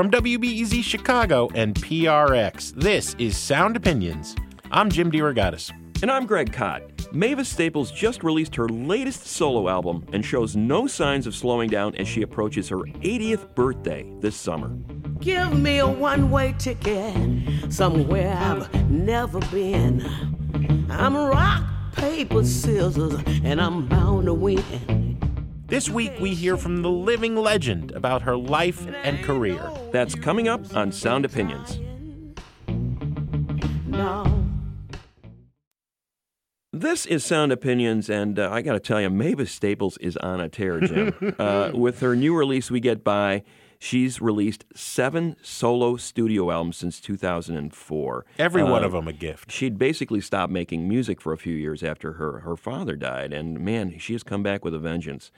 From WBEZ Chicago and PRX, this is Sound Opinions. I'm Jim DeRogatis. And I'm Greg Kot. Mavis Staples just released her latest solo album and shows no signs of slowing down as she approaches her 80th birthday this summer. Give me a one way ticket somewhere I've never been. I'm rock, paper, scissors, and I'm bound to win. This week, we hear from the living legend about her life and career. That's coming up on Sound Opinions. This is Sound Opinions, and uh, I got to tell you, Mavis Staples is on a tear, Jim. uh, with her new release, We Get By, she's released seven solo studio albums since 2004. Every one Uh, of them a gift. She'd basically stopped making music for a few years after her, her father died, and man, she has come back with a vengeance.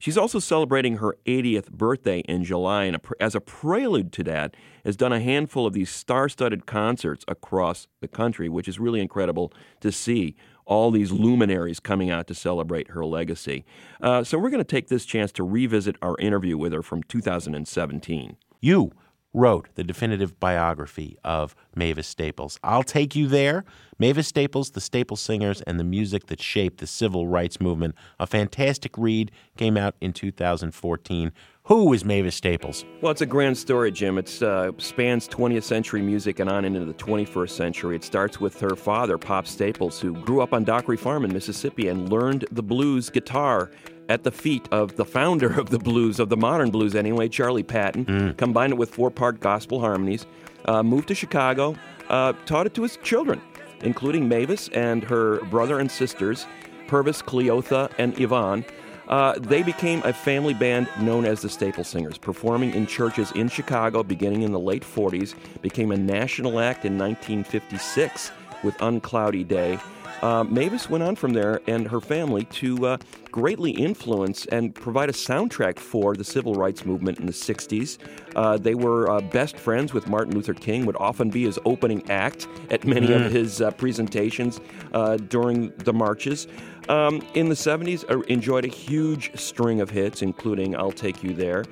She's also celebrating her 80th birthday in July, and as a prelude to that, has done a handful of these star-studded concerts across the country, which is really incredible to see. All these luminaries coming out to celebrate her legacy. Uh, so we're going to take this chance to revisit our interview with her from 2017. You wrote the definitive biography of Mavis Staples. I'll take you there. Mavis Staples, the Staples Singers, and the music that shaped the civil rights movement. A fantastic read came out in 2014. Who is Mavis Staples? Well, it's a grand story, Jim. It uh, spans 20th century music and on into the 21st century. It starts with her father, Pop Staples, who grew up on Dockery Farm in Mississippi and learned the blues guitar at the feet of the founder of the blues, of the modern blues anyway, Charlie Patton. Combined it with four part gospel harmonies. Uh, moved to Chicago, uh, taught it to his children, including Mavis and her brother and sisters, Purvis, Cleotha, and Yvonne. Uh, they became a family band known as the Staple Singers, performing in churches in Chicago beginning in the late 40s, became a national act in 1956 with Uncloudy Day. Uh, Mavis went on from there and her family to uh, greatly influence and provide a soundtrack for the civil rights movement in the 60s. Uh, they were uh, best friends with Martin Luther King, would often be his opening act at many of his uh, presentations uh, during the marches. Um, in the 70s, uh, enjoyed a huge string of hits, including I'll Take You There.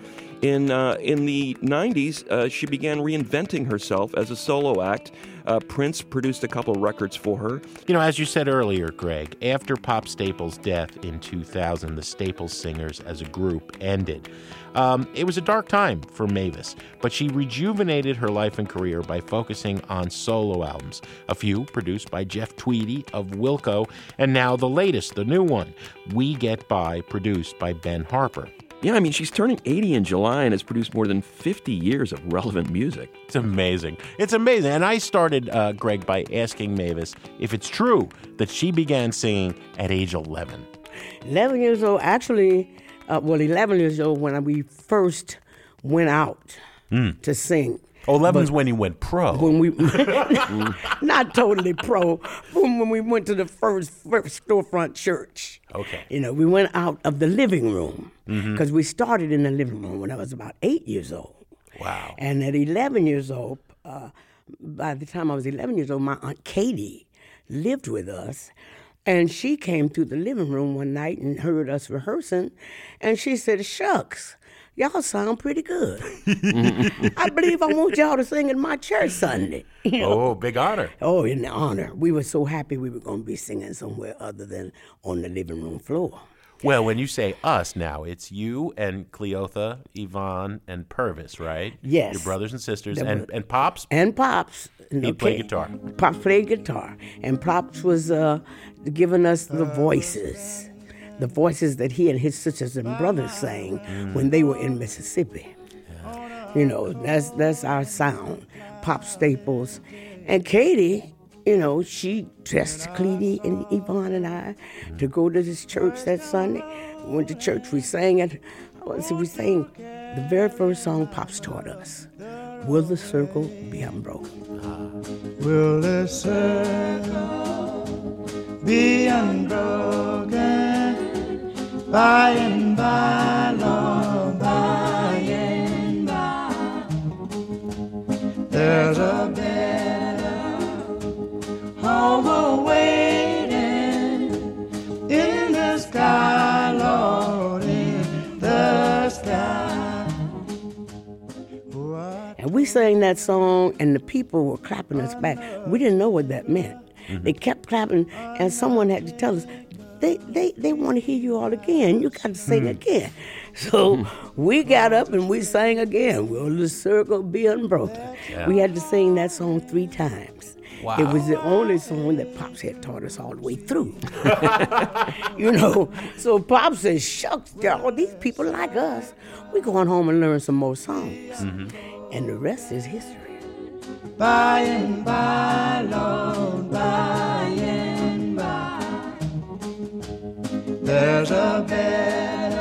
In, uh, in the 90s, uh, she began reinventing herself as a solo act. Uh, Prince produced a couple records for her. You know, as you said earlier, Greg, after Pop Staples' death in 2000, the Staples Singers as a group ended. Um, it was a dark time for Mavis, but she rejuvenated her life and career by focusing on solo albums. A few produced by Jeff Tweedy of Wilco, and now the latest, the new one, We Get By, produced by Ben Harper. Yeah, I mean, she's turning 80 in July and has produced more than 50 years of relevant music. It's amazing. It's amazing. And I started, uh, Greg, by asking Mavis if it's true that she began singing at age 11. 11 years old, actually, uh, well, 11 years old when we first went out to sing. 11 is when he went pro. When we, not totally pro, when when we went to the first, first storefront church. Okay. You know, we went out of the living room because we started in the living room when I was about eight years old. Wow. And at 11 years old, uh, by the time I was 11 years old, my Aunt Katie lived with us. And she came through the living room one night and heard us rehearsing. And she said, Shucks, y'all sound pretty good. I believe I want y'all to sing in my church Sunday. You know? Oh, big honor. Oh, in the honor. We were so happy we were going to be singing somewhere other than on the living room floor. Well, when you say us now, it's you and Cleotha, Yvonne, and Purvis, right? Yes. Your brothers and sisters. And, and Pops? And Pops. He played guitar. Pops played guitar. And Pops was uh, giving us the voices. The voices that he and his sisters and brothers sang when they were in Mississippi. You know, that's that's our sound. Pop Staples. And Katie, you know, she dressed Cleety and Yvonne and I to go to this church that Sunday. We went to church, we sang it. Oh, so we sang the very first song Pops taught us. Will the circle be unbroken? Will the circle be unbroken by and by, Lord, by and by? There's a better home awaiting in the sky, Lord, in the sky. What and we sang that song, and the people were clapping us back. We didn't know what that meant. They kept clapping, and someone had to tell us, they, they, they want to hear you all again. You got to sing hmm. again. So hmm. we got up and we sang again. Will the circle be unbroken? We had to sing that song three times. It was the only song that Pops had taught us all the way through. you know, so Pops said, shucks, all these people like us. We're going home and learn some more songs. Mm-hmm. And the rest is history. By and by, Lord, by and by, there's a better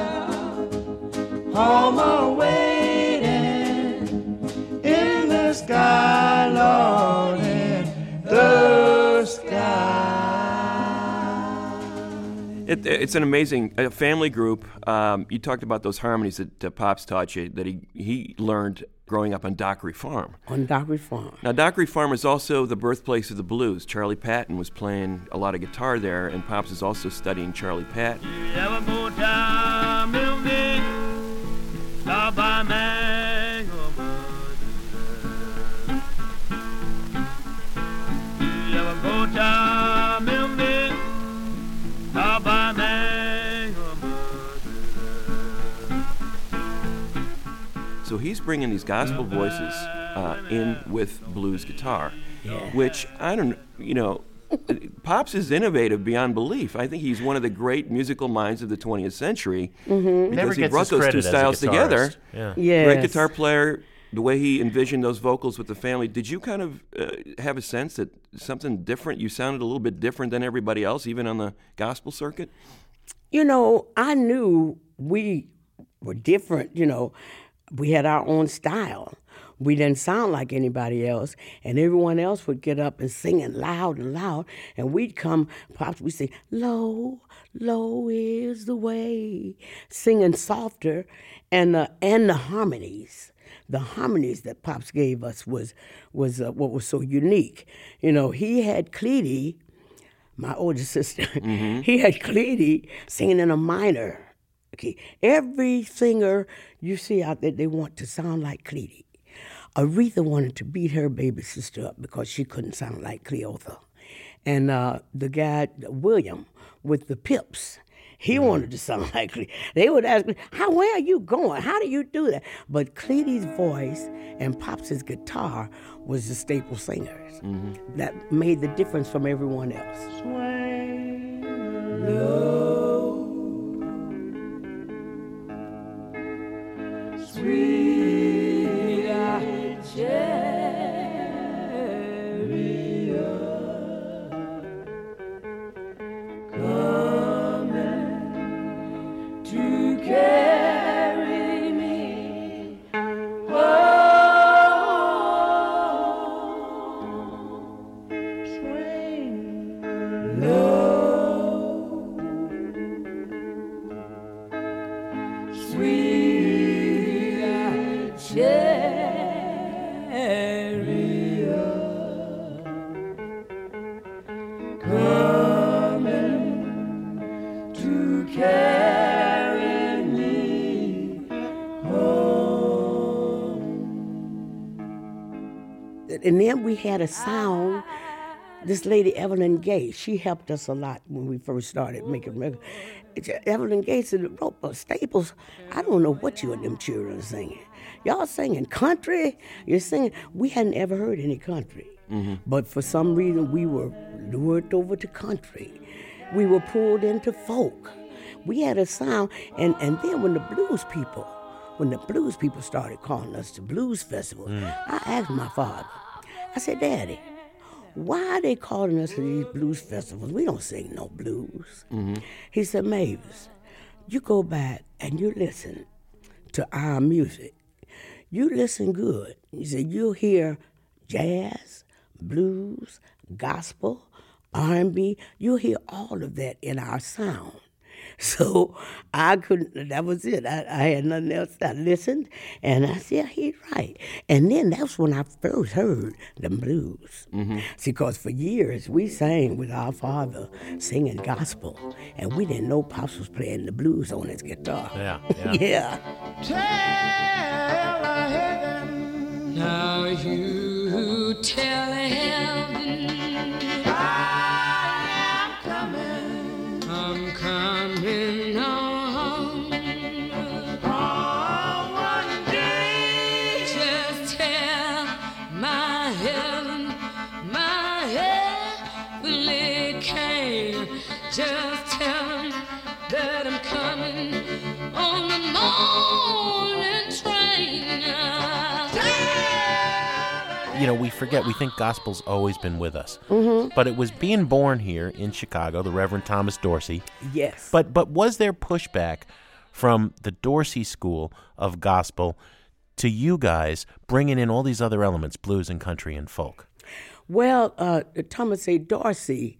home awaiting in the sky, Lord, in the sky. It, it's an amazing family group. Um, you talked about those harmonies that uh, Pops taught you that he, he learned growing up on Dockery Farm. On Dockery Farm. Now, Dockery Farm is also the birthplace of the blues. Charlie Patton was playing a lot of guitar there, and Pops is also studying Charlie Patton. So he's bringing these gospel voices uh, in with blues guitar, which I don't, you know, Pops is innovative beyond belief. I think he's one of the great musical minds of the 20th century Mm-hmm. because he brought those two credit as a styles together. Yeah. Yes. Great guitar player. The way he envisioned those vocals with the family, did you kind of uh, have a sense that something different? You sounded a little bit different than everybody else, even on the gospel circuit. You know, I knew we were different, you know. We had our own style. We didn't sound like anybody else, and everyone else would get up and sing it loud and loud, and we'd come, pops, we'd say, "Low, low is the way," singing softer, and uh, and the harmonies, the harmonies that pops gave us was was uh, what was so unique. You know, he had Cleety, my older sister, he had Cleety singing in a minor. Okay, every singer you see out there, they want to sound like Cleety. Aretha wanted to beat her baby sister up because she couldn't sound like Cleotha. And uh, the guy, William, with the pips, he wanted to sound like Cleety. They would ask me, How, where are you going? How do you do that? But Cleety's voice and Pops' guitar was the staple singers. That made the difference from everyone else. To and then we had a sound. This lady Evelyn Gay, she helped us a lot when we first started making records. It's, Evelyn Gay said, "Roper Staples, I don't know what you and them children are singing. Y'all singing country? You're singing. We hadn't ever heard any country, mm-hmm. but for some reason we were lured over to country. We were pulled into folk. We had a sound, and and then when the blues people, when the blues people started calling us to blues festival, mm. I asked my father. I said, Daddy, why are they calling us to these blues festivals? We don't sing no blues. Mm-hmm. He said, Mavis, you go back and you listen to our music. You listen good. He said, you'll hear jazz, blues, gospel, R&B. You'll hear all of that in our sound. So I couldn't, that was it. I, I had nothing else. I listened and I said, yeah, he's right. And then that's when I first heard the blues. Mm-hmm. See, because for years we sang with our father singing gospel, and we didn't know Pops was playing the blues on his guitar. Yeah, yeah. yeah. Tell a heaven Now you tell heaven my heaven, my heavenly king. Just tell him that I'm coming on the morning train. you know, we forget, we think gospel's always been with us. Mm-hmm. But it was being born here in Chicago, the Reverend Thomas Dorsey. Yes. But but was there pushback from the Dorsey School of Gospel to you guys bringing in all these other elements, blues and country and folk? Well, uh, Thomas A. Dorsey,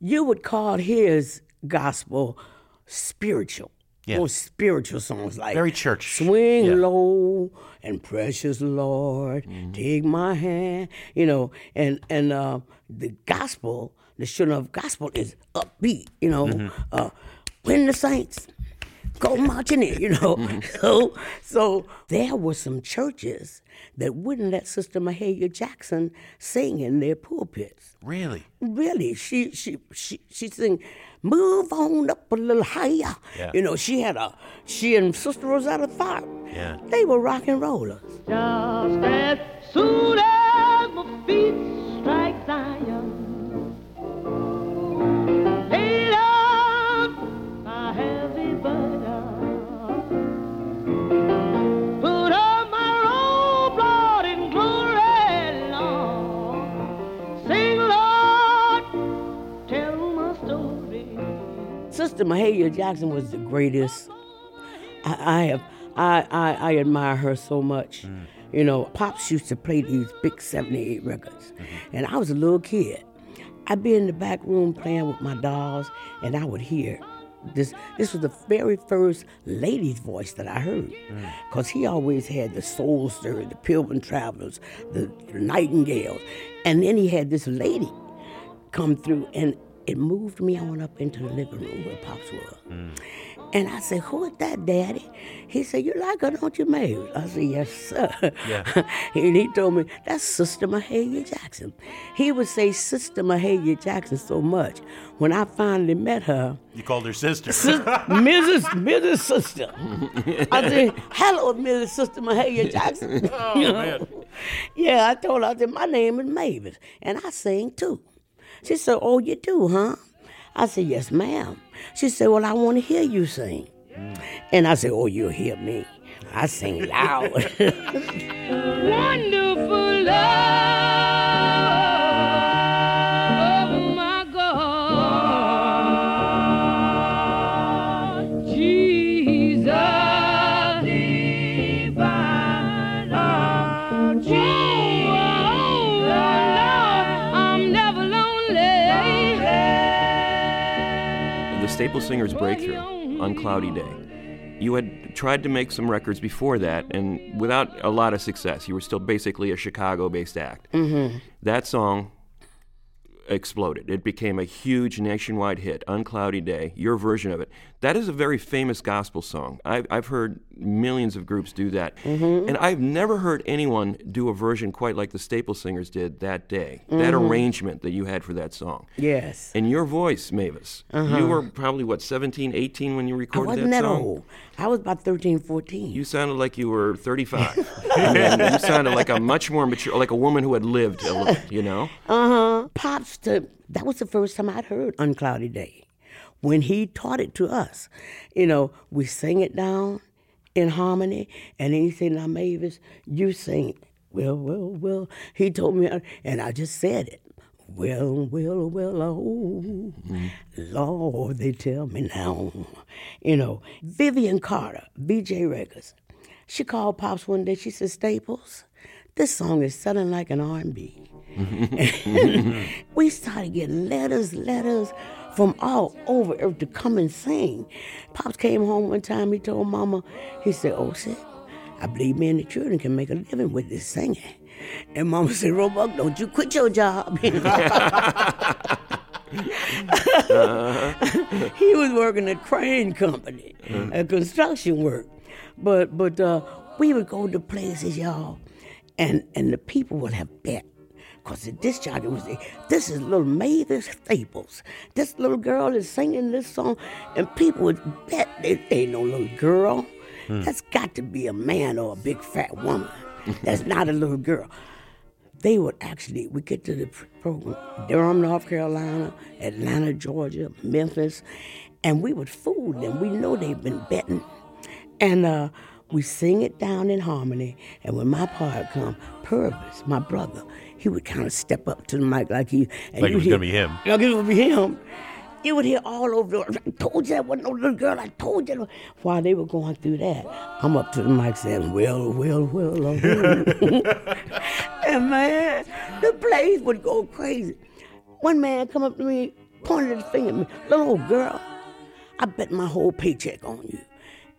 you would call his gospel spiritual. Yeah. More spiritual songs like Very church. Swing Yeah. low and precious Lord, take my hand. You know, and and uh, the gospel, the children of gospel is upbeat. You know, uh, when the saints go marching in. You know, mm-hmm. so so there were some churches that wouldn't let Sister Mahalia Jackson sing in their pulpits. Really? Really, she she she she sing, move on up a little higher. Yeah. You know, she had a she and Sister Rosetta Tharpe. Yeah. They were rock and rollers. Just as soon as my feet Sister Mahalia Jackson was the greatest. I, I have I, I I admire her so much. Mm. You know, Pops used to play these big 78 records. Mm-hmm. And I was a little kid. I'd be in the back room playing with my dolls, and I would hear this. This was the very first lady's voice that I heard. Mm. Because he always had the Soul Stir, the Pilgrim Travelers, the, the Nightingales. And then he had this lady come through and it moved me on up into the living room where Pops was. Mm. And I said, Who is that, Daddy? He said, You like her, don't you, Mary? I said, Yes, sir. Yeah. and he told me, That's Sister Mahalia Jackson. He would say Sister Mahalia Jackson so much. When I finally met her, You called her sister. Sis- Mrs. Mrs. Sister. I said, hello, Mrs. Sister Mahalia Jackson. Oh, man. Yeah, I told her, I said, my name is Mavis, and I sing too. She said, oh, you do, huh? I said, yes, ma'am. She said, well, I want to hear you sing. And I said, oh, you'll hear me. I sing loud. Wonderful love, Staple Singers breakthrough Uncloudy Day. You had tried to make some records before that, and without a lot of success. You were still basically a Chicago-based act. Mm-hmm. That song exploded. It became a huge nationwide hit. Uncloudy Day, your version of it. That is a very famous gospel song. I've, I've heard millions of groups do that, mm-hmm. and I've never heard anyone do a version quite like the Staple Singers did that day. That mm-hmm. arrangement that you had for that song. yes. And your voice, Mavis, you uh-huh. were probably, what, 17, 18 when you recorded I wasn't that that song? old. I was about 13, 14. You sounded like you were 35. and you sounded like a much more mature, like a woman who had lived a little, you know? Uh-huh. Pops, to, that was the first time I'd heard Uncloudy Day. When he taught it to us, you know, we sing it down in harmony, and said, now, Mavis, you sing. Well, well, well. He told me, and I just said it. Well, well, well, oh, Lord, they tell me now. You know, Vivian Carter, Vee-Jay Records, she called Pops one day, she said, Staples, this song is selling like an R&B. we started getting letters, letters from all over earth to come and sing. Pops came home one time, he told Mama, he said, oh, shit, I believe me and the children can make a living with this singing. And Mama said, Roebuck, don't you quit your job. he was working at Crane Company, at construction work. But but uh, we would go to places, y'all, and and the people would have bet. Because the disc jockey would say, This is little Mavis Staples. This little girl is singing this song. And people would bet it ain't no little girl. That's got to be a man or a big fat woman. That's not a little girl. They would actually, we get to the program, Durham, North Carolina, Atlanta, Georgia, Memphis, and we would fool them. We know they've been betting. And uh, we sing it down in harmony. And when my part come, Purvis, my brother, he would kind of step up to the mic like he. And Like it was hear- gonna be him. Like it would be him. You would hear all over the world, I told you that wasn't no little girl. I told you. While they were going through that, I'm up to the mic saying, well, well, well. oh, well." and man, the place would go crazy. One man come up to me, pointed his finger at me, little old girl, I bet my whole paycheck on you.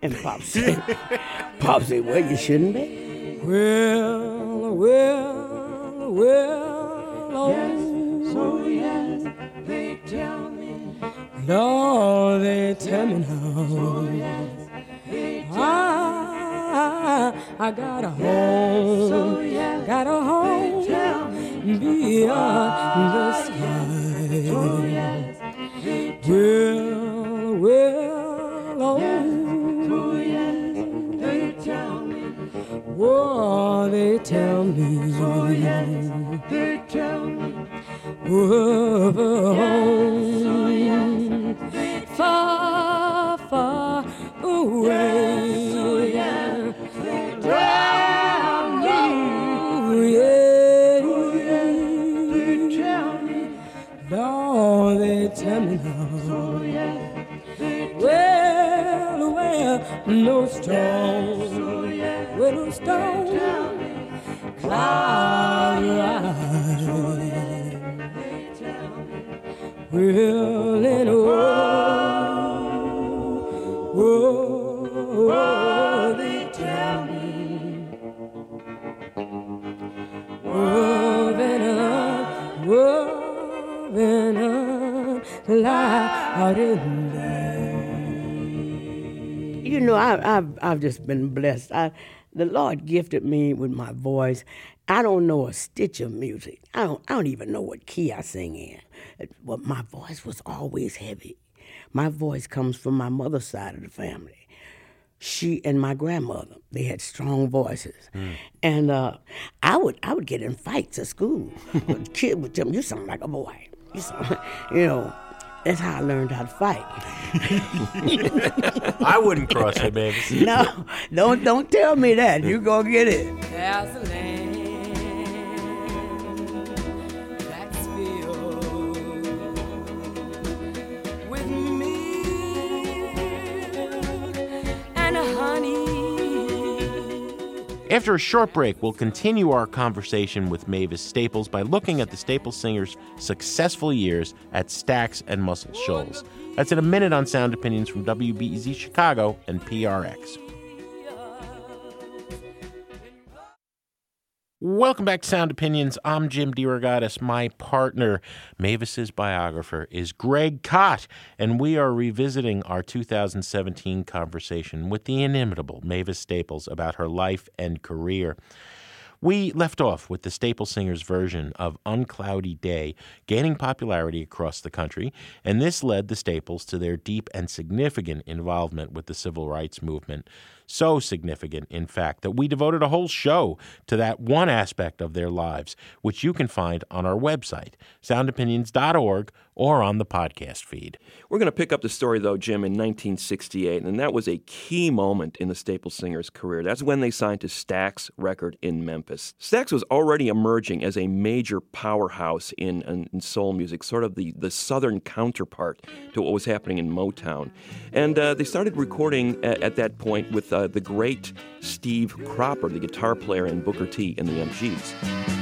And Pop said, Pop said, well, you shouldn't be. Well, well, well, oh, So yes, they tell me. Lord, they tell me now. I, ah, I got a home, got a home beyond the sky. Well, well, oh, they tell me. Oh, yes, they tell me. Whoa, oh, far, far away. Ooh, yeah. They tell me. Oh, yeah, they tell me. Lord, they tell me now. Oh, yeah, well, well, no storm, storm, cloud rise. Well. You know, I, I've I've just been blessed. I, the Lord gifted me with my voice. I don't know a stitch of music. I don't I don't even know what key I sing in. But my voice was always heavy. My voice comes from my mother's side of the family. She and my grandmother, they had strong voices, and uh, I would I would get in fights at school. the kid would tell me, "You sound like a boy." You, sound, you know, that's how I learned how to fight. I wouldn't cross it, Mavis. No, don't don't tell me that. You gonna get it. After a short break, we'll continue our conversation with Mavis Staples by looking at the Staples singer's successful years at Stax and Muscle Shoals. That's in a minute on Sound Opinions from WBEZ Chicago and PRX. Welcome back to Sound Opinions. I'm Jim DeRogatis. My partner, Mavis's biographer, is Greg Kot, and we are revisiting our 2017 conversation with the inimitable Mavis Staples about her life and career. We left off with the Staple Singers version of Uncloudy Day gaining popularity across the country, and this led the Staples to their deep and significant involvement with the civil rights movement. So significant, in fact, that we devoted a whole show to that one aspect of their lives, which you can find on our website, soundopinions.org, or on the podcast feed. We're going to pick up the story, though, Jim, in 1968, and that was a key moment in the Staple Singers' career. That's when they signed to Stax Record in Memphis. Stax was already emerging as a major powerhouse in, in, in soul music, sort of the, the southern counterpart to what was happening in Motown. And uh, they started recording at, at that point with uh, the great Steve Cropper, the guitar player in Booker T and the MGs.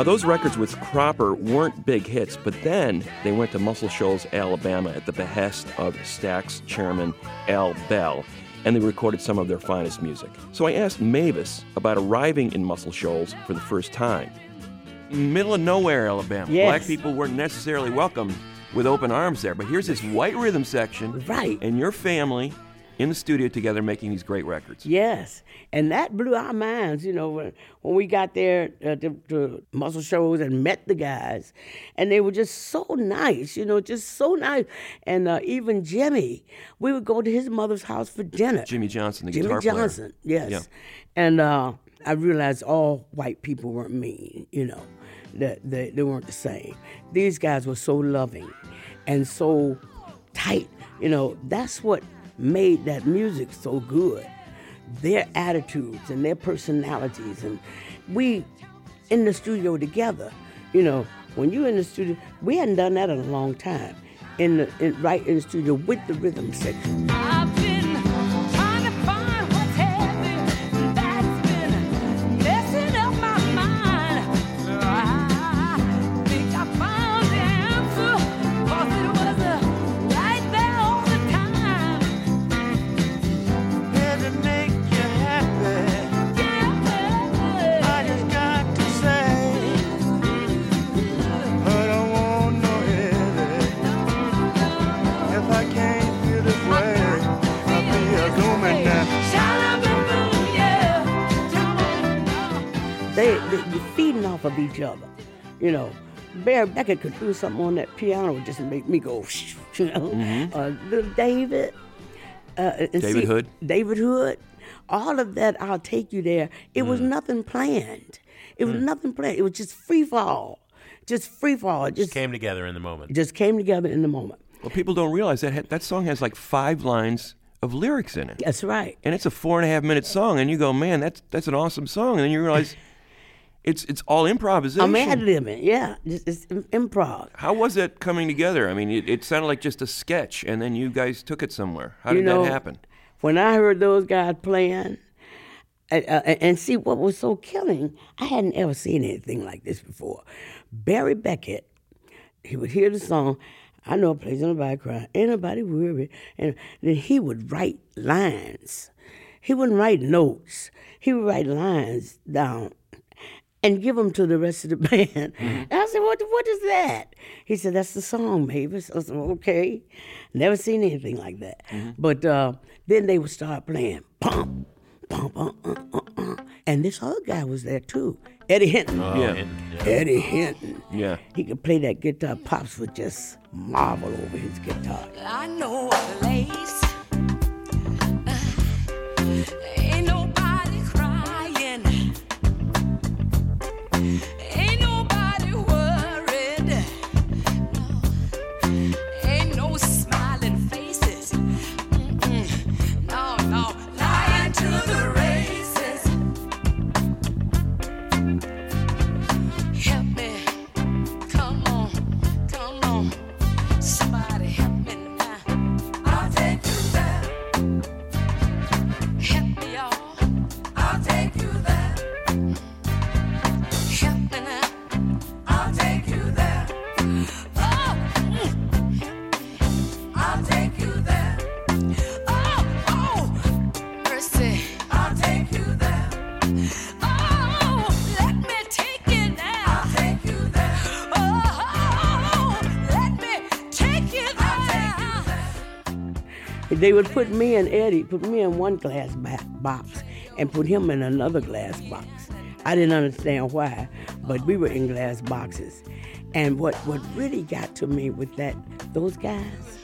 Now, Now, those records with Cropper weren't big hits, but then they went to Muscle Shoals, Alabama at the behest of Stax chairman Al Bell, and they recorded some of their finest music. So I asked Mavis about arriving in Muscle Shoals for the first time. Middle of nowhere, Alabama. Yes. Black people weren't necessarily welcomed with open arms there, but here's this white rhythm section. Right. And your family in the studio together making these great records. Yes, and that blew our minds. You know, when, when we got there uh, to, to Muscle Shoals and met the guys, and they were just so nice. You know, just so nice. And uh, even Jimmy, we would go to his mother's house for dinner. Jimmy Johnson, the Jimmy guitar player. Johnson, yes. Yeah. And uh, I realized all white people weren't mean. You know, that they, they weren't the same. These guys were so loving and so tight. You know, that's what made that music so good. Their attitudes and their personalities, and we in the studio together. You know, when you in the studio, we hadn't done that in a long time. In the in, right in the studio with the rhythm section. Beckett could do something on that piano just make me go, you know. Uh, little David, uh, Mm-hmm. David Hood. David Hood, all of that. I'll take you there. It Mm. was nothing planned. It was nothing planned. It was just free fall, just free fall. It just Came together in the moment. just came together in the moment. Well, people don't realize that that song has like five lines of lyrics in it. That's right. and it's a four and a half minute song, and you go, man, that's that's an awesome song, and then you realize it's it's all improvisation. I'm ad libbing. Yeah, just, it's improv. How was that coming together? I mean, it, it sounded like just a sketch, and then you guys took it somewhere. How You did know, that happen? When I heard those guys playing, uh, uh, and see what was so killing, I hadn't ever seen anything like this before. Barry Beckett, he would hear the song, I know a place in the background, ain't nobody worried. And then he would write lines. He wouldn't write notes. He would write lines down and give them to the rest of the band. And I said, what, what is that? He said, that's the song, Mavis. I said, okay. Never seen anything like that. But uh, then they would start playing, pump, pump, uh, uh, uh, uh. And this other guy was there too, Eddie Hinton. yeah. And, Eddie Hinton. Yeah. He could play that guitar. Pops would just marvel over his guitar. I know a place. They would put me and Eddie, put me in one glass box and put him in another glass box. I didn't understand why, but we were in glass boxes. And what, what really got to me with that, those guys,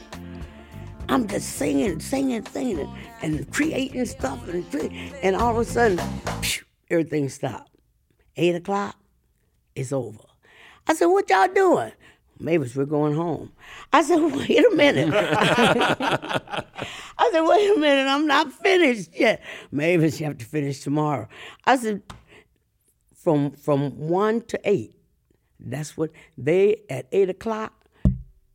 I'm just singing, singing, singing, and creating stuff, and, and all of a sudden, phew, everything stopped. Eight o'clock, it's over. I said, "What y'all doing?" Mavis, we're going home. I said, "Wait a minute." I said, "Wait a minute, I'm not finished yet." Mavis, you have to finish tomorrow. I said, "From from one to eight. That's what they at eight o'clock.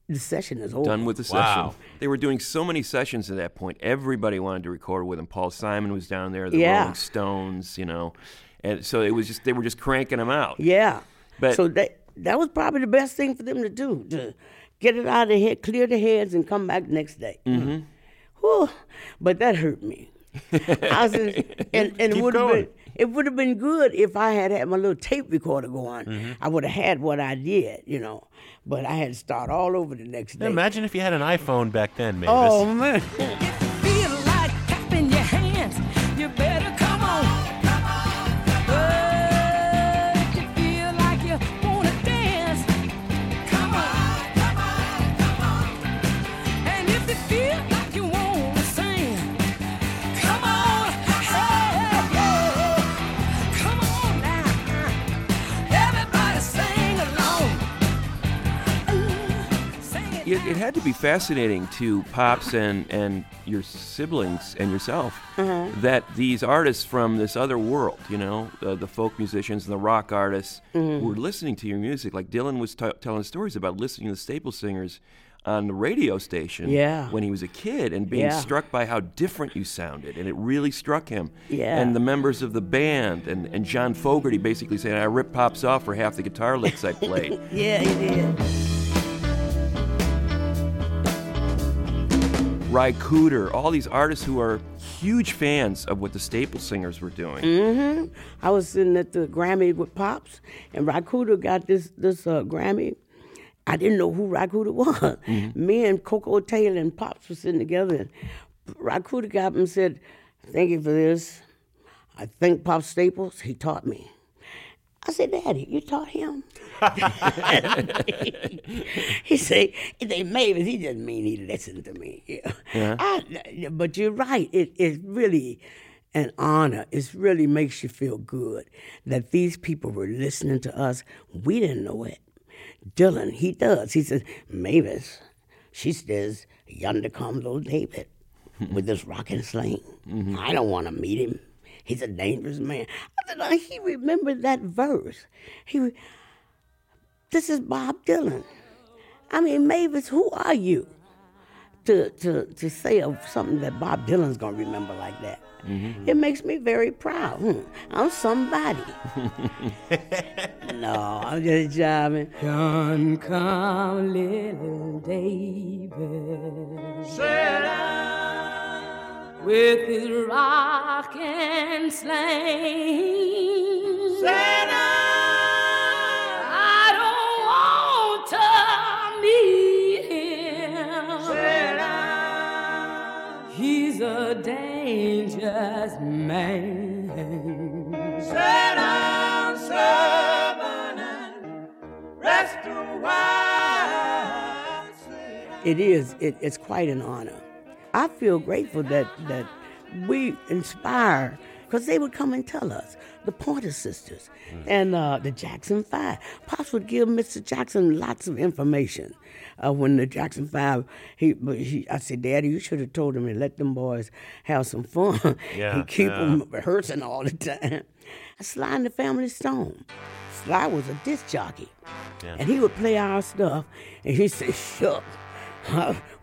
The session is over. Done with the Wow. session. They were doing so many sessions at that point. Everybody wanted to record with them. Paul Simon was down there, the Yeah. Rolling Stones, you know, and so it was just they were just cranking them out. Yeah. But- so that that was probably the best thing for them to do to get it out of here, clear their heads, and come back the next day. Mm-hmm. Whew. But that hurt me. I was and and it would have been it would have been good if I had had my little tape recorder going. Mm-hmm. I would have had what I did, you know. But I had to start all over the next day. Imagine if you had an iPhone back then, Mavis. oh man. it. It, had to be fascinating to Pops and, and your siblings and yourself that these artists from this other world, you know, uh, the folk musicians and the rock artists, were listening to your music. Like Dylan was t- telling stories about listening to the Staple Singers on the radio station Yeah. when he was a kid and being Yeah. struck by how different you sounded. And it really struck him. Yeah. And the members of the band and, and John Fogerty basically saying, I ripped Pops off for half the guitar licks I played. Yeah, he did. Ry Cooder, all these artists who are huge fans of what the Staple Singers were doing. Mm-hmm. I was sitting at the Grammy with Pops, and Ry Rakuda got this this uh, Grammy. I didn't know who Ry Rakuda was. Me and Koko Taylor and Pops were sitting together, and Ry Rakuda got up and said, "Thank you for this. I thank Pop Staples. He taught me." I said, "Daddy, you taught him?" he said, "They Mavis." He didn't mean he listened to me. Yeah. I, but you're right. It is really an honor. It really makes you feel good that these people were listening to us. We didn't know it. Dylan, he does. He says, Mavis, she says, yonder comes old David with this rocking sling. Mm-hmm. I don't want to meet him. He's a dangerous man. I said, "Oh, he remembered that verse. He, this is Bob Dylan. I mean, Mavis, who are you to to to say of something that Bob Dylan's gonna remember like that? It makes me very proud. Hmm, I'm somebody. no, I'm just jiving. Come, come, little David. With his rock and sling. I don't want to meet him. He's a dangerous man. Sit down, servant, and rest a while. It is. It, it's quite an honor. I feel grateful that that we inspire because they would come and tell us the Pointer Sisters and uh, the Jackson Five. Pops would give Mr. Jackson lots of information. Uh, when the Jackson Five, he, he, I said, Daddy, you should have told him and let them boys have some fun. Yeah, he keep yeah. them rehearsing all the time. Sly and the Family Stone. Sly was a disc jockey, and he would play our stuff, and he said, "Shuck,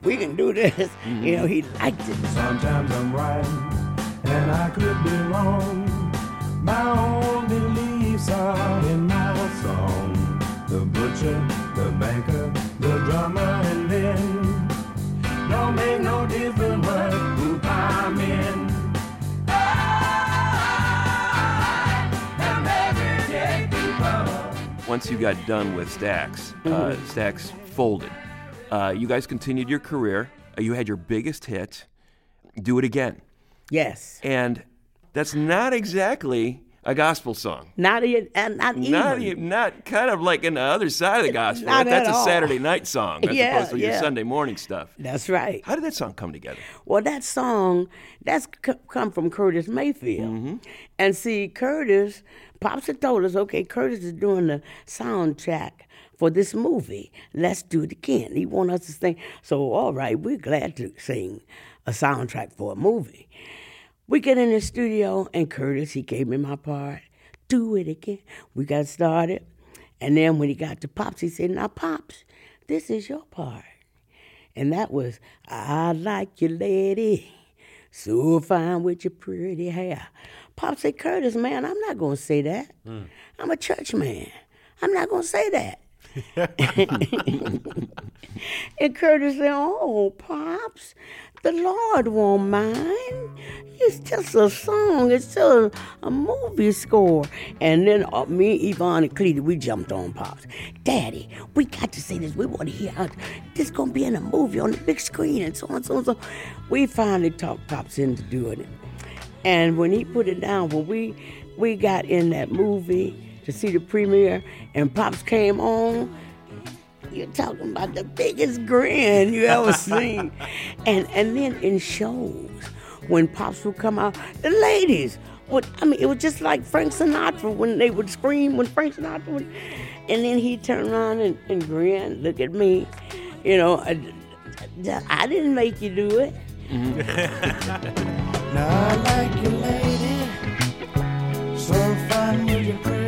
we can do this." You know, he liked it. Sometimes I'm right and I could be wrong. My own beliefs are in my song. The butcher, the banker, the drummer, and then don't make no difference what group I'm in. And every day people Once you got done with Stax, uh, Stax folded. Uh, you guys continued your career. Uh, you had your biggest hit, "Do It Again," Yes, and that's not exactly a gospel song. not even, and not even. Not, e- not kind of like in the other side of the gospel. Not right? That's at a all. Saturday night song as Yeah, opposed to your. Sunday morning stuff. That's right. How did that song come together? Well, that song that's c- come from Curtis Mayfield, and see, Curtis, Pops had told us, okay, Curtis is doing the soundtrack for this movie. Let's do it again. He want us to sing. So, all right, we're glad to sing a soundtrack for a movie. We get in the studio, and Curtis, he gave me my part. Do it again. We got started, and then when he got to Pops, he said, "Now, Pops, this is your part." And that was, I like you, lady, so fine with your pretty hair. Pop said, Curtis, man, I'm not going to say that. Hmm. I'm a church man. I'm not gonna say that. and Curtis said, Oh, Pops, the Lord won't mind. It's just a song, it's just a movie score. And then uh, me, Yvonne, and Cleety, we jumped on Pops. Daddy, we got to say this. We want to hear how this going to be in a movie on the big screen and so on and so on. So we finally talked Pops into doing it. And when he put it down, when we we got in that movie to see the premiere, and Pops came on, you're talking about the biggest grin you ever seen. and and then in shows, when Pops would come out, the ladies would I mean it was just like Frank Sinatra when they would scream when Frank Sinatra would and then he'd turn around and, and grin, look at me. You know, uh, I, I didn't make you do it. Mm-hmm. Now I like you, lady, so fine with your pretty hair.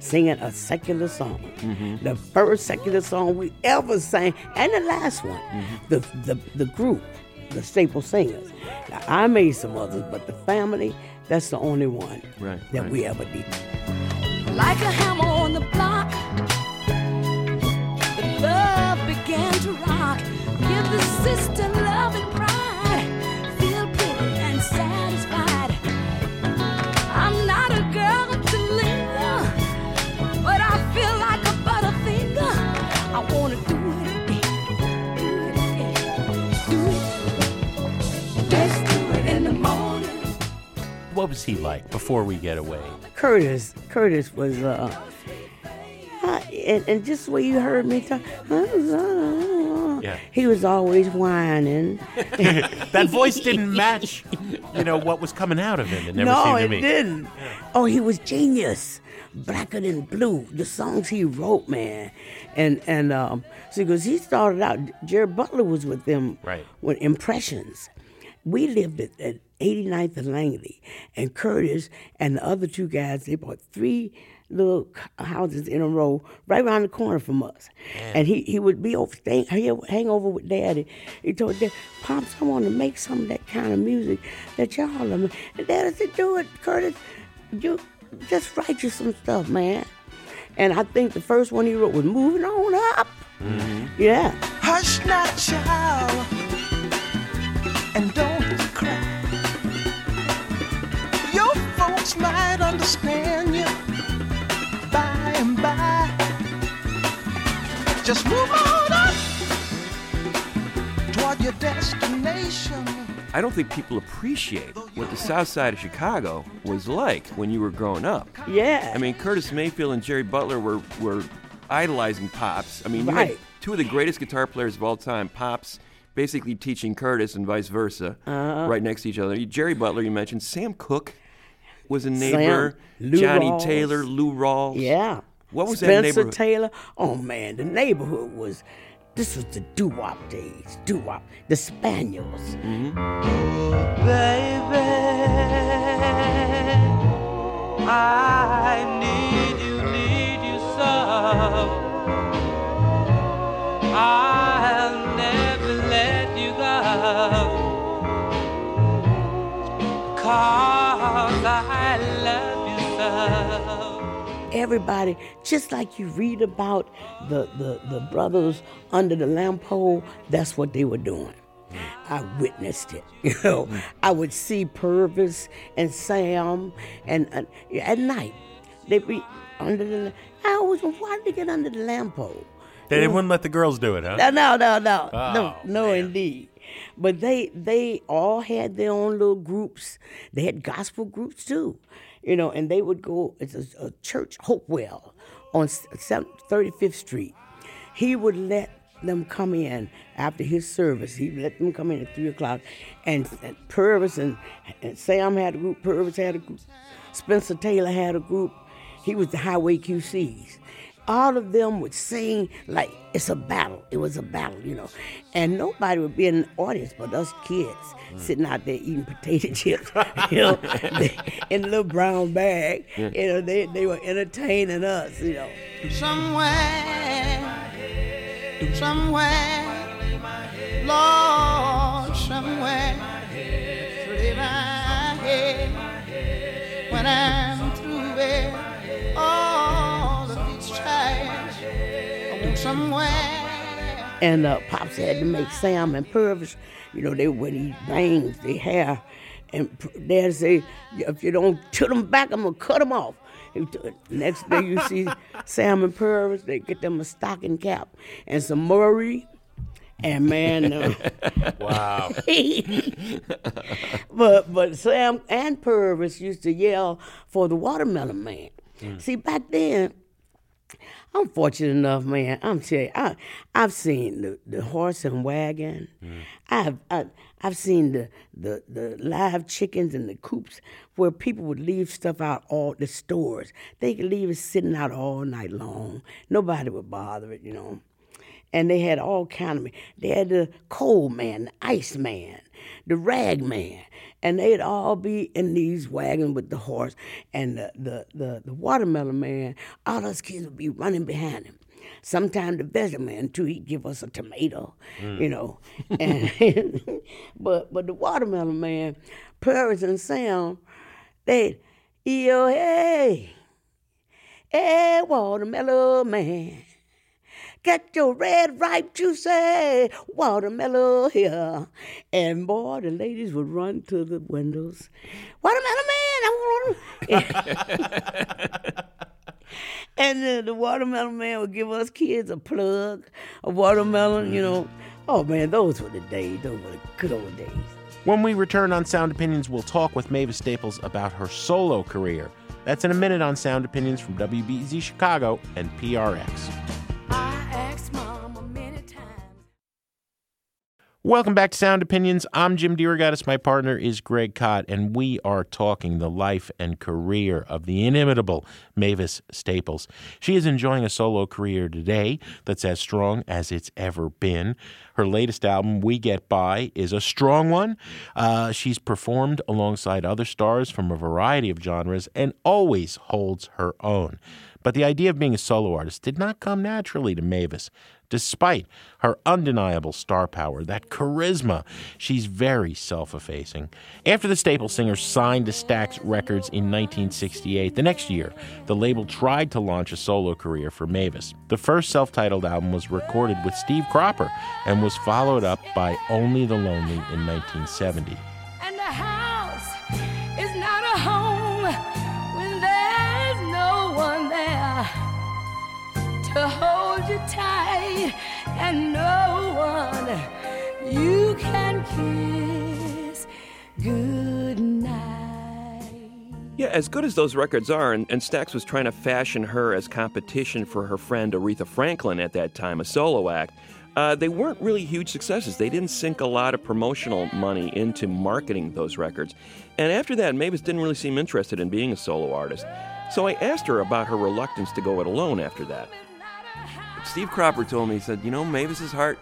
singing a secular song. Mm-hmm. The first secular song we ever sang, and the last one. Mm-hmm. The, the the group, the staple singers. Now, I made some others, but the family, that's the only one Right, that right. we ever did. like a hammer on the block. The love began to rock. Give the sister What was he like before we get away? Curtis, Curtis was, uh, and, and just the way you heard me talk, Yeah. he was always whining. That voice didn't match, you know, what was coming out of him. It never no, seemed to it me. didn't. Oh, he was genius. Blacker than blue. The songs he wrote, man, and and um, see, because he started out. Jerry Butler was with them, Right. With Impressions. We lived at, at 89th and Langley, and Curtis and the other two guys. They bought three little houses in a row right around the corner from us. And he, he would be over, stay, he would hang over with Daddy. He told Dad, Pops, I want to make some of that kind of music that y'all are. ma-" And Daddy said, do it, Curtis. You just write you some stuff, man. And I think the first one he wrote was Moving On Up. Mm-hmm. Yeah. Hush now, child, and don't cry. Understand you by and by. Just move on up toward your destination. I don't think people appreciate what the South Side of Chicago was like when you were growing up. Yeah. I mean, Curtis Mayfield and Jerry Butler were, were idolizing Pops. I mean, you Right. had two of the greatest guitar players of all time, Pops basically teaching Curtis and vice versa, Uh-huh. right next to each other. Jerry Butler, you mentioned. Sam Cooke was a neighbor. Lou Johnny Rawls. Taylor, Lou Rawls. Yeah. What was that Spencer neighborhood? Taylor. Oh man, the neighborhood was. This was the doo wop days. Doo wop. The Spaniels. Mm-hmm. Baby, I need you, need you so. I'll never let you go. Cause I love you so. Everybody, just like you read about the, the, the brothers under the lamp pole, that's what they were doing. I witnessed it. You know, I would see Purvis and Sam, and, and at night they'd be under the. I always wondered, why did they get under the lamp pole? They wouldn't let the girls do it, huh? No, no, no, no, Oh, no, no, indeed. But they they all had their own little groups. They had gospel groups too, you know, and they would go. It's a, a church, Hopewell, on Thirty Fifth Street. He would let them come in after his service. He let them come in at three o'clock, and, and Purvis and, and Sam had a group. Purvis had a group. Spencer Taylor had a group. He was the Highway QCs all of them would sing like it's a battle. It was a battle, you know. And nobody would be in the audience but us kids mm. sitting out there eating potato chips, you know, in a little brown bag. You know, they, they were entertaining us, you know. somewhere, somewhere, Lord, somewhere, lay my head when I'm somewhere. And uh, Pops had to make Sam and Purvis, you know, they would he bangs their hair. And P- Dad say, if you don't tilt them back, I'm going to cut them off. Next day you see Sam and Purvis, they get them a stocking cap and some Murray. And man, uh, Wow. but but Sam and Purvis used to yell for the watermelon man. See, back then, I'm fortunate enough, man. I'm telling you, I, I've seen the, the horse and wagon. Mm. I've I, I've seen the, the the live chickens in the coops where people would leave stuff out all the stores. They could leave it sitting out all night long. Nobody would bother it, you know and they had all kind of me. they had the coal man the ice man the rag man and they'd all be in these wagons with the horse and the, the, the, the watermelon man all those kids would be running behind him. Sometimes the vegetable man too he'd give us a tomato mm. you know. And but but the watermelon man Purvis and Sam they yo hey hey watermelon man Get your red, ripe, juicy watermelon here. And boy, the ladies would run to the windows. Watermelon man, I want And then the watermelon man would give us kids a plug, a watermelon, you know. Oh man, those were the days. Those were the good old days. When we return on Sound Opinions, we'll talk with Mavis Staples about her solo career. That's in a minute on Sound Opinions from WBEZ Chicago and PRX. Welcome back to Sound Opinions. I'm Jim DeRogatis. My partner is Greg Kot, and we are talking the life and career of the inimitable Mavis Staples. She is enjoying a solo career today that's as strong as it's ever been. Her latest album, We Get By, is a strong one. Uh, she's performed alongside other stars from a variety of genres and always holds her own. But the idea of being a solo artist did not come naturally to Mavis. Despite her undeniable star power, that charisma, she's very self effacing. After the Staple Singers signed to Stax Records in 1968, the next year, the label tried to launch a solo career for Mavis. The first self titled album was recorded with Steve Cropper and was followed up by Only the Lonely in 1970. And the house is not a home when there's no one there to hold you tight and no one you can kiss good night. Yeah, as good as those records are, and, and Stax was trying to fashion her as competition for her friend Aretha Franklin at that time, a solo act. Uh, they weren't really huge successes. They didn't sink a lot of promotional money into marketing those records. And after that, Mavis didn't really seem interested in being a solo artist. So I asked her about her reluctance to go it alone after that. Steve Cropper told me, he said, You know, Mavis's heart,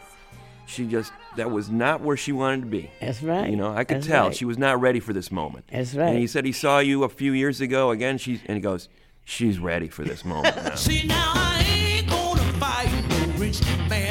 she just, that was not where she wanted to be. That's right. You know, I could That's tell right. she was not ready for this moment. That's right. And he said he saw you a few years ago again. She's and he goes, she's ready for this moment now. See now I ain't gonna fight no rich man's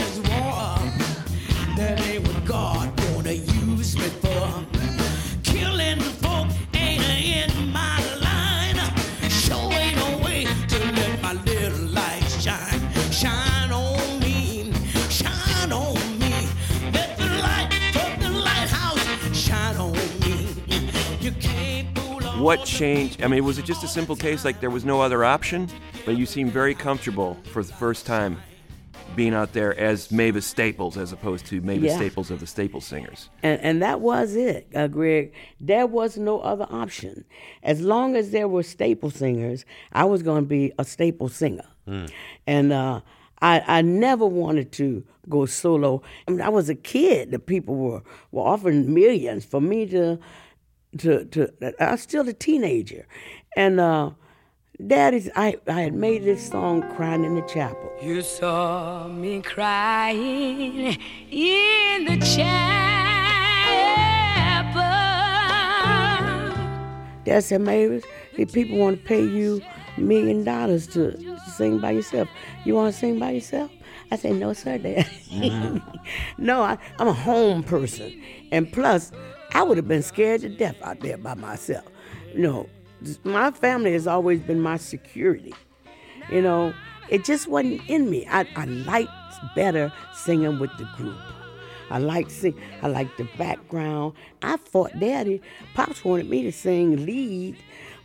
what changed? I mean, was it just a simple case like there was no other option? But you seem very comfortable for the first time being out there as Mavis Staples as opposed to Mavis Yeah. Staples of the Staples Singers. And, and that was it, uh, Greg. There was no other option. As long as there were staple singers, I was going to be a staple singer. And uh, I, I never wanted to go solo. I mean, I was a kid. The people were, were offering millions for me to, to, to. I was still a teenager. And uh, Daddy's, I, I had made this song crying in the chapel. You saw me crying in the chapel. Dad said, Mavis, the people want to pay you a million dollars to sing by yourself. You want to sing by yourself? I said, no, sir, Dad. no, I, I'm a home person. And plus, I would have been scared to death out there by myself. You know, my family has always been my security. You know, it just wasn't in me. I, I liked better singing with the group. I liked sing. I like the background. I fought Daddy. Pops wanted me to sing lead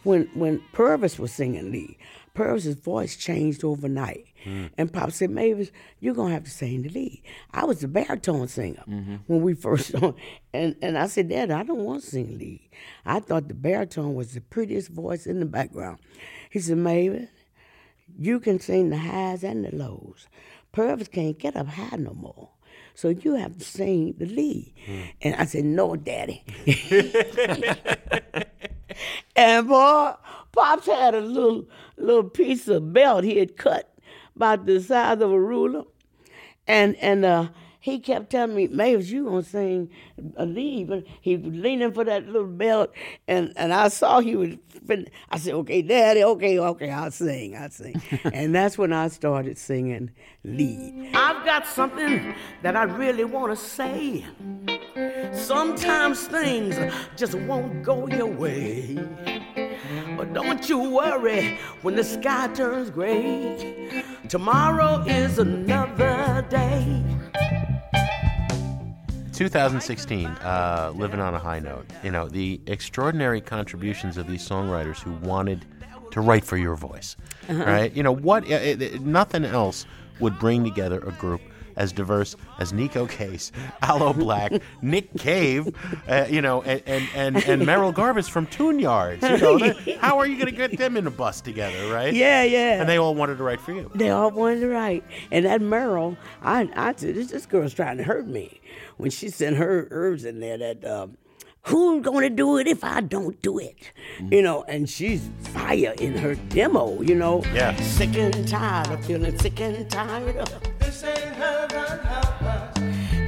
when when Purvis was singing lead. Purvis's voice changed overnight, hmm. and Pop said, "Mavis, you're gonna have to sing the lead." I was the baritone singer mm-hmm. when we first on, and and I said, "Dad, I don't want to sing lead. I thought the baritone was the prettiest voice in the background." He said, "Mavis." You can sing the highs and the lows. Purvis can't get up high no more. So you have to sing the lead. Hmm. And I said, No, Daddy. and boy, Pops had a little little piece of belt he had cut about the size of a ruler. And and uh he kept telling me, Mavis, you gonna sing a lead, but he was leaning for that little belt, and, and I saw he was. fin- I said, okay, Daddy, okay, okay, I'll sing, I'll sing, and that's when I started singing lead. I've got something that I really want to say. Sometimes things just won't go your way. But don't you worry when the sky turns gray. Tomorrow is another day. 2016, uh, living on a high note. You know, the extraordinary contributions of these songwriters who wanted to write for your voice, right? You know, what, uh, it- nothing else would bring together a group as diverse as Neko Case, Aloe Blacc, Nick Cave, uh, you know, and, and, and, and Merrill Garbus from Tune Yards. You know, that- how are you going to get them in a bus together, right? Yeah, yeah. And they all wanted to write for you. They all wanted to write. And that Merle, I, I said, this, this girl's trying to hurt me. When she sent her herbs in there that, um, who's going to do it if I don't do it? You know, and she's fire in her demo, you know. Yeah. Sick and tired of feeling sick and tired of. This ain't heaven, help us.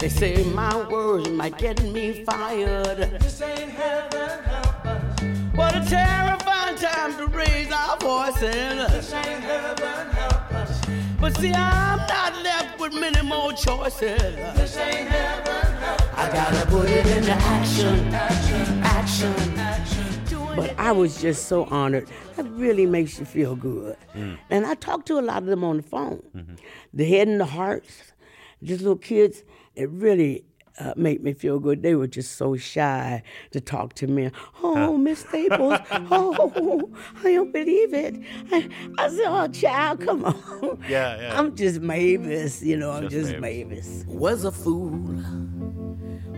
They say my words might get me fired. This ain't heaven, help us. What a terrifying time to raise our voices. This ain't heaven, help us. But see, I'm not left with many more choices. This ain't heaven, help us. I gotta put it into action, action, action. But I was just so honored. That really makes you feel good. And I talked to a lot of them on the phone. The head and the hearts, just little kids, it really uh, made me feel good. They were just so shy to talk to me. Oh, Miss Staples, oh, I don't believe it. I, I said, oh, child, come on. Yeah, yeah. I'm just Mavis, you know, I'm Just just Mavis. Mavis. Was a fool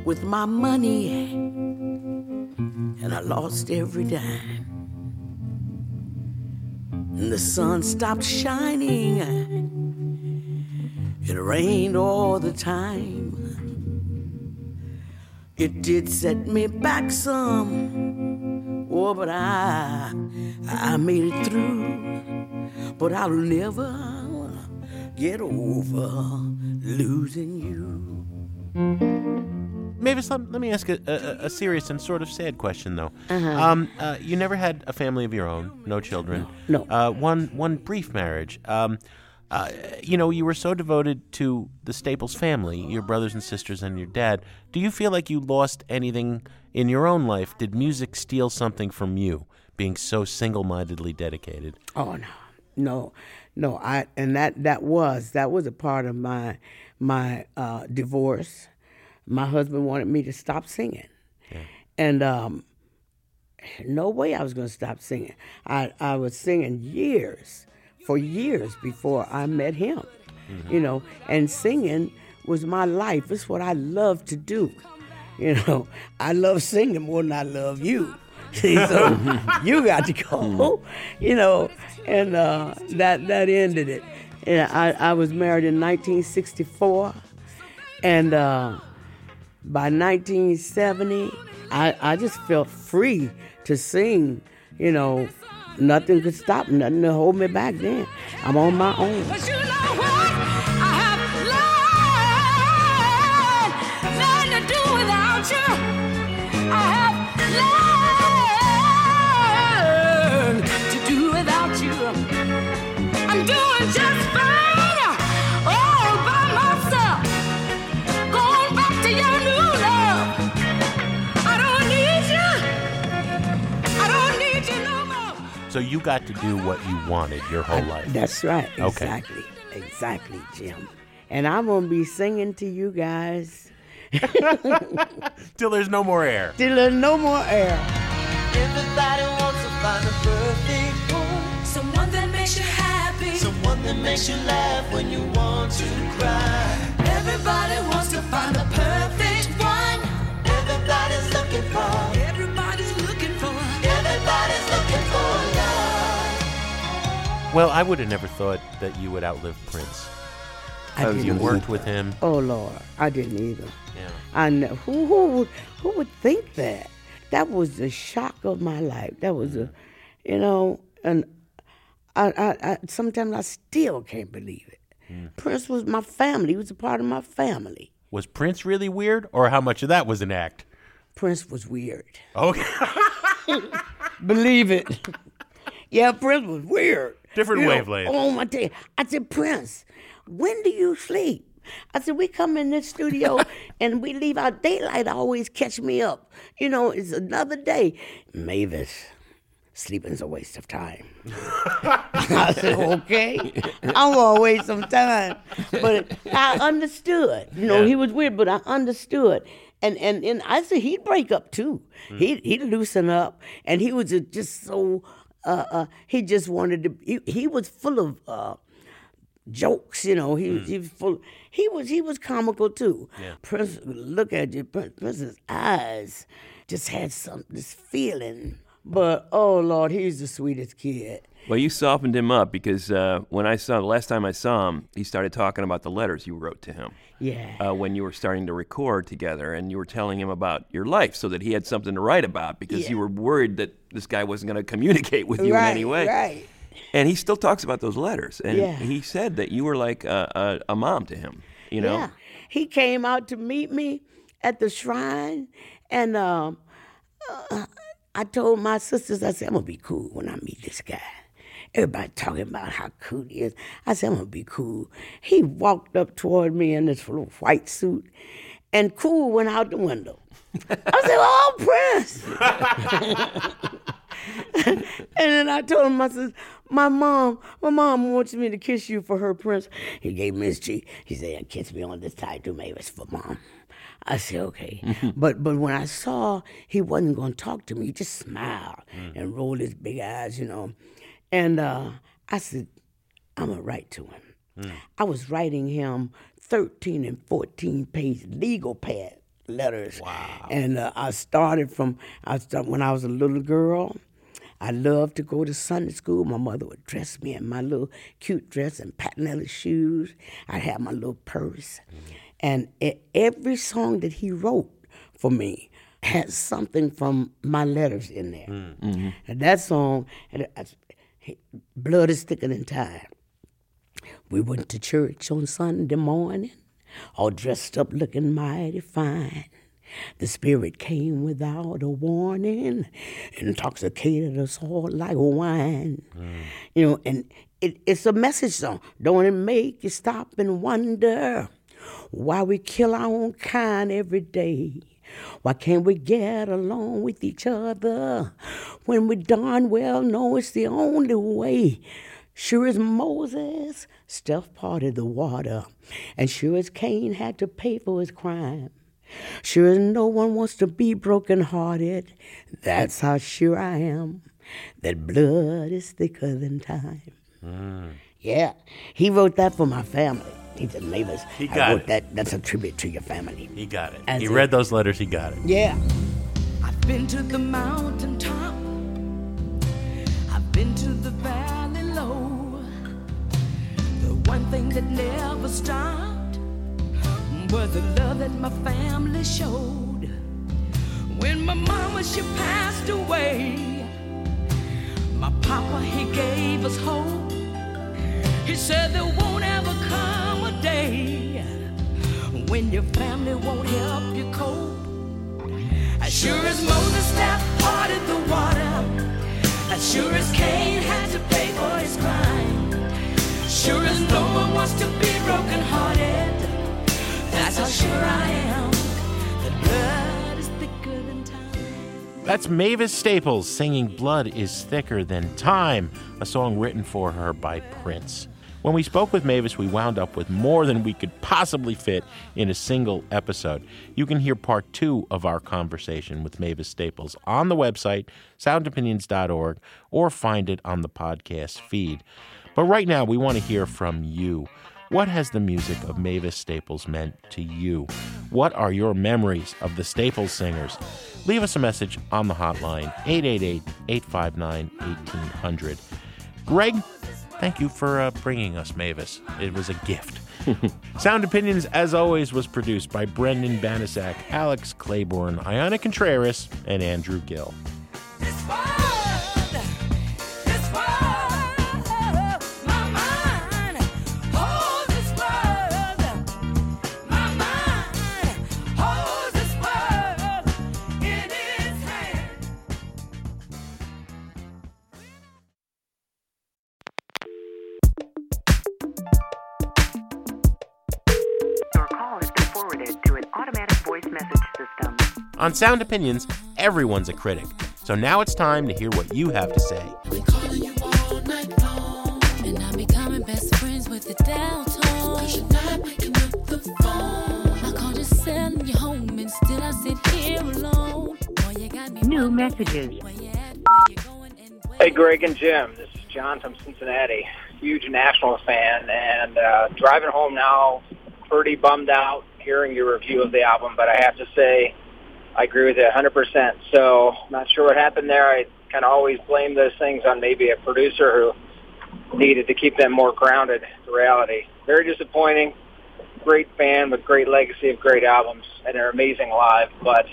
with my money, and I lost every dime. And the sun stopped shining, it rained all the time. It did set me back some, oh, but I, I made it through. But I'll never get over losing you. Mavis, let, let me ask a, a, a serious and sort of sad question, though. Um, uh, you never had a family of your own, no children. No. Uh, one one brief marriage. Um, uh, you know, you were so devoted to the Staples family, your brothers and sisters, and your dad. Do you feel like you lost anything in your own life? Did music steal something from you, being so single-mindedly dedicated? Oh no, no, no. I and that that was that was a part of my my uh, divorce. My husband wanted me to stop singing, and um, no way I was going to stop singing. I I was singing years for years before I met him. You know, and singing was my life. It's what I love to do. You know, I love singing more than I love you. See, so you got to go. You know, and uh, that that ended it. And I, I was married in 1964, and uh, by 1970, I, I just felt free to sing, you know, nothing could stop, nothing to hold me back. Then I'm on my own. So you got to do what you wanted your whole life. That's right. Okay. Exactly. Exactly, Jim. And I'm gonna be singing to you guys Till there's no more air. till there's no more air. Everybody wants to find a perfect one. Someone that makes you happy. Someone that makes you laugh when you want to cry. Everybody wants to find the perfect Well, I would have never thought that you would outlive Prince. I didn't You worked with him. Oh Lord, I didn't either. Yeah. I know who who would who would think that? That was the shock of my life. That was a, mm-hmm. you know, and I, I, I sometimes I still can't believe it. Mm. Prince was my family. He was a part of my family. Was Prince really weird, or how much of that was an act? Prince was weird. Okay. Believe it. yeah, Prince was weird. Different You know, wavelength. Oh my day. I said, Prince, when do you sleep? I said, we come in this studio and we leave our daylight always catch me up. You know, it's another day. Mavis, sleeping's a waste of time. I said, okay, I'm gonna waste some time. But I understood. You know, Yeah. he was weird, but I understood. And and and I said he'd break up too. Hmm. He he'd loosen up, and he was just so. Uh, uh, he just wanted to. He, he was full of uh, jokes, you know. He was he was full. He was he was comical too. Prince, look at you, Prince, Prince's eyes just had some this feeling. But oh Lord, he's the sweetest kid. Well, you softened him up because uh, when I saw the last time I saw him, he started talking about the letters you wrote to him Yeah. uh, when you were starting to record together, and you were telling him about your life so that he had something to write about because you were worried that this guy wasn't going to communicate with you right, in any way. Right. And he still talks about those letters, and Yeah. he said that you were like a, a, a mom to him. You know, Yeah. He came out to meet me at the shrine, and um, uh, I told my sisters, I said, I'm gonna be cool when I meet this guy. Everybody talking about how cool he is. I said, I'm gonna be cool. He walked up toward me in this little white suit, and cool went out the window. I said, Oh, Prince. and then I told him, I said, my mom, my mom wants me to kiss you for her prince. He gave me his cheek. He said, kiss me on this side too, maybe it's for mom. I said, okay. but but when I saw he wasn't going to talk to me, he just smiled mm. and rolled his big eyes, you know. And uh, I said, I'm going to write to him. I was writing him 13 and 14 page legal pad letters. Wow. And uh, I started from I start, when I was a little girl. I loved to go to Sunday school. My mother would dress me in my little cute dress and patent leather shoes. I'd have my little purse. And e- every song that he wrote for me had something from my letters in there. And that song, and I- I- Blood is Thicker Than Time. We went to church on Sunday morning, all dressed up looking mighty fine. The Spirit came without a warning, intoxicated us all like wine. You know, and it, it's a message song. Don't it make you stop and wonder why we kill our own kind every day? Why can't we get along with each other when we darn well know it's the only way? Sure as Moses, Steph parted the water, and sure as Cain had to pay for his crime. Sure as no one wants to be broken-hearted, that's how sure I am that blood is thicker than time. Mm. Yeah, he wrote that for my family. He said, Mavis, He I got wrote it. that. That's a tribute to your family. He got it. That's he it. read those letters. He got it. Yeah. I've been to the mountain top. I've been to the valley low. The one thing that never stopped was the love that my family showed. When my mama she passed away, My papa, he gave us hope. He said there won't ever come when your family won't help you cope. As sure as Moses the water, as sure as Cain had to pay for his crime, sure as no one wants to be brokenhearted, that's how sure I am. That's Mavis Staples singing Blood is Thicker Than Time, a song written for her by Prince. When we spoke with Mavis, we wound up with more than we could possibly fit in a single episode. You can hear part two of our conversation with Mavis Staples on the website, soundopinions.org, or find it on the podcast feed. But right now, we want to hear from you. What has the music of Mavis Staples meant to you? What are your memories of the Staples singers? Leave us a message on the hotline, 888 859 1800. Greg, thank you for uh, bringing us Mavis. It was a gift. Sound Opinions, as always, was produced by Brendan Banaszak, Alex Claiborne, Ayana Contreras, and Andrew Gill. On Sound Opinions, everyone's a critic. So now it's time to hear what you have to say. I'm becoming best friends with the downtown. Cause you're not picking up the phone. I called you home and still I sit here alone. Boy, you got me New messages. where you at, where you going, and where Hey, Greg and Jim. This is John from Cincinnati. Huge National fan, and uh, driving home now, pretty bummed out hearing your review of the album. But I have to say, I agree with you 100%. So, I'm not sure what happened there. I kind of always blame those things on maybe a producer who needed to keep them more grounded to reality. Very disappointing. Great fan with great legacy of great albums, and they're amazing live. But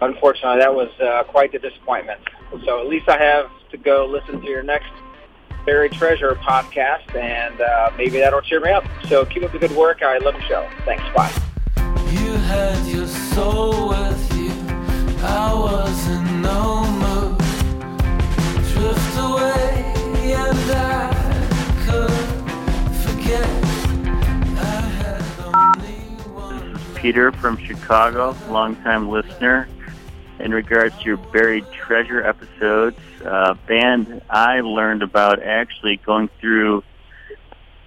unfortunately, that was uh, quite the disappointment. So at least I have to go listen to your next Buried Treasure podcast, and uh, maybe that'll cheer me up. So keep up the good work. I love the show. Thanks. Bye. You Peter from Chicago, longtime listener. In regards to your buried treasure episodes, uh, band I learned about actually going through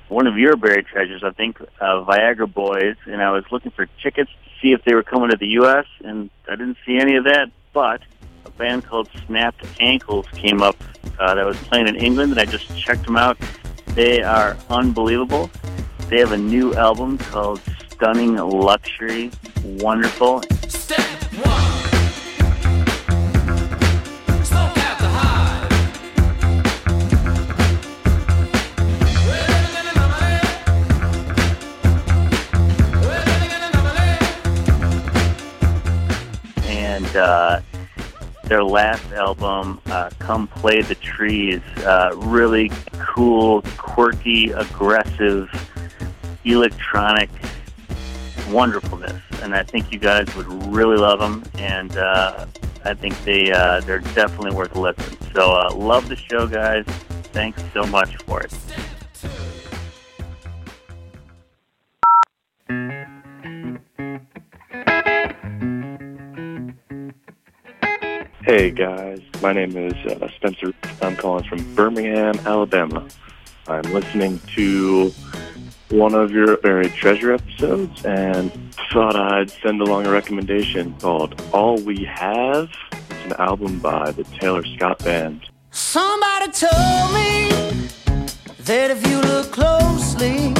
one of your buried treasures, I think uh, Viagra Boys, and I was looking for tickets see if they were coming to the U.S., and I didn't see any of that, but a band called Snapped Ankles came up uh, that was playing in England, and I just checked them out. They are unbelievable. They have a new album called Stunning Luxury. Wonderful. Step and uh, their last album, uh, "Come Play the Trees," uh, really cool, quirky, aggressive, electronic wonderfulness, and I think you guys would really love them. And uh, I think they uh, they're definitely worth a listen. So uh, love the show, guys. Thanks so much for it. Hey guys, my name is uh, Spencer. I'm calling from Birmingham, Alabama. I'm listening to one of your buried treasure episodes and thought I'd send along a recommendation called All We Have. It's an album by the Taylor Scott Band. Somebody told me that if you look closely,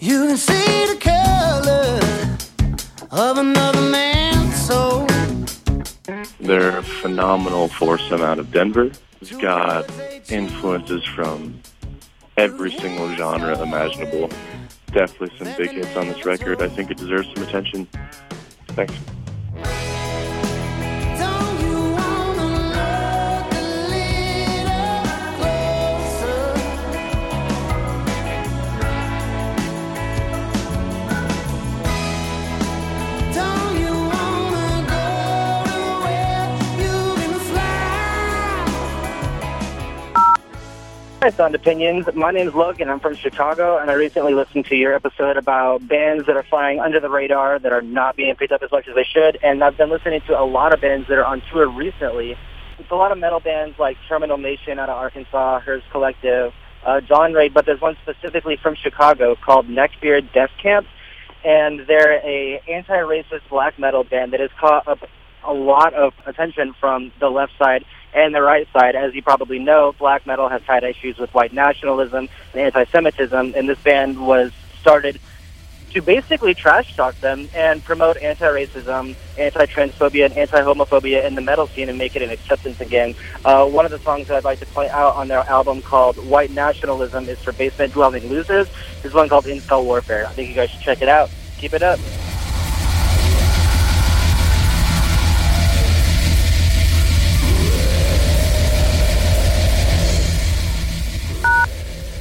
you can see the color of another man's soul. They're a phenomenal foursome out of Denver. It's got influences from every single genre imaginable. Definitely some big hits on this record. I think it deserves some attention. Thanks. Hi, Sound Opinions. My name's Logan. And I'm from Chicago, and I recently listened to your episode about bands that are flying under the radar that are not being picked up as much as they should. And I've been listening to a lot of bands that are on tour recently. It's a lot of metal bands like Terminal Nation out of Arkansas, Hers Collective, uh, John Raid, but there's one specifically from Chicago called Neckbeard Death Camp, and they're a anti-racist black metal band that has caught up a lot of attention from the left side and the right side. As you probably know, black metal has had issues with white nationalism and anti-Semitism, and this band was started to basically trash talk them and promote anti-racism, anti-transphobia, and anti-homophobia in the metal scene and make it an acceptance again. Uh, one of the songs that I'd like to point out on their album called White Nationalism is for basement dwelling losers. There's one called Incel Warfare. I think you guys should check it out. Keep it up.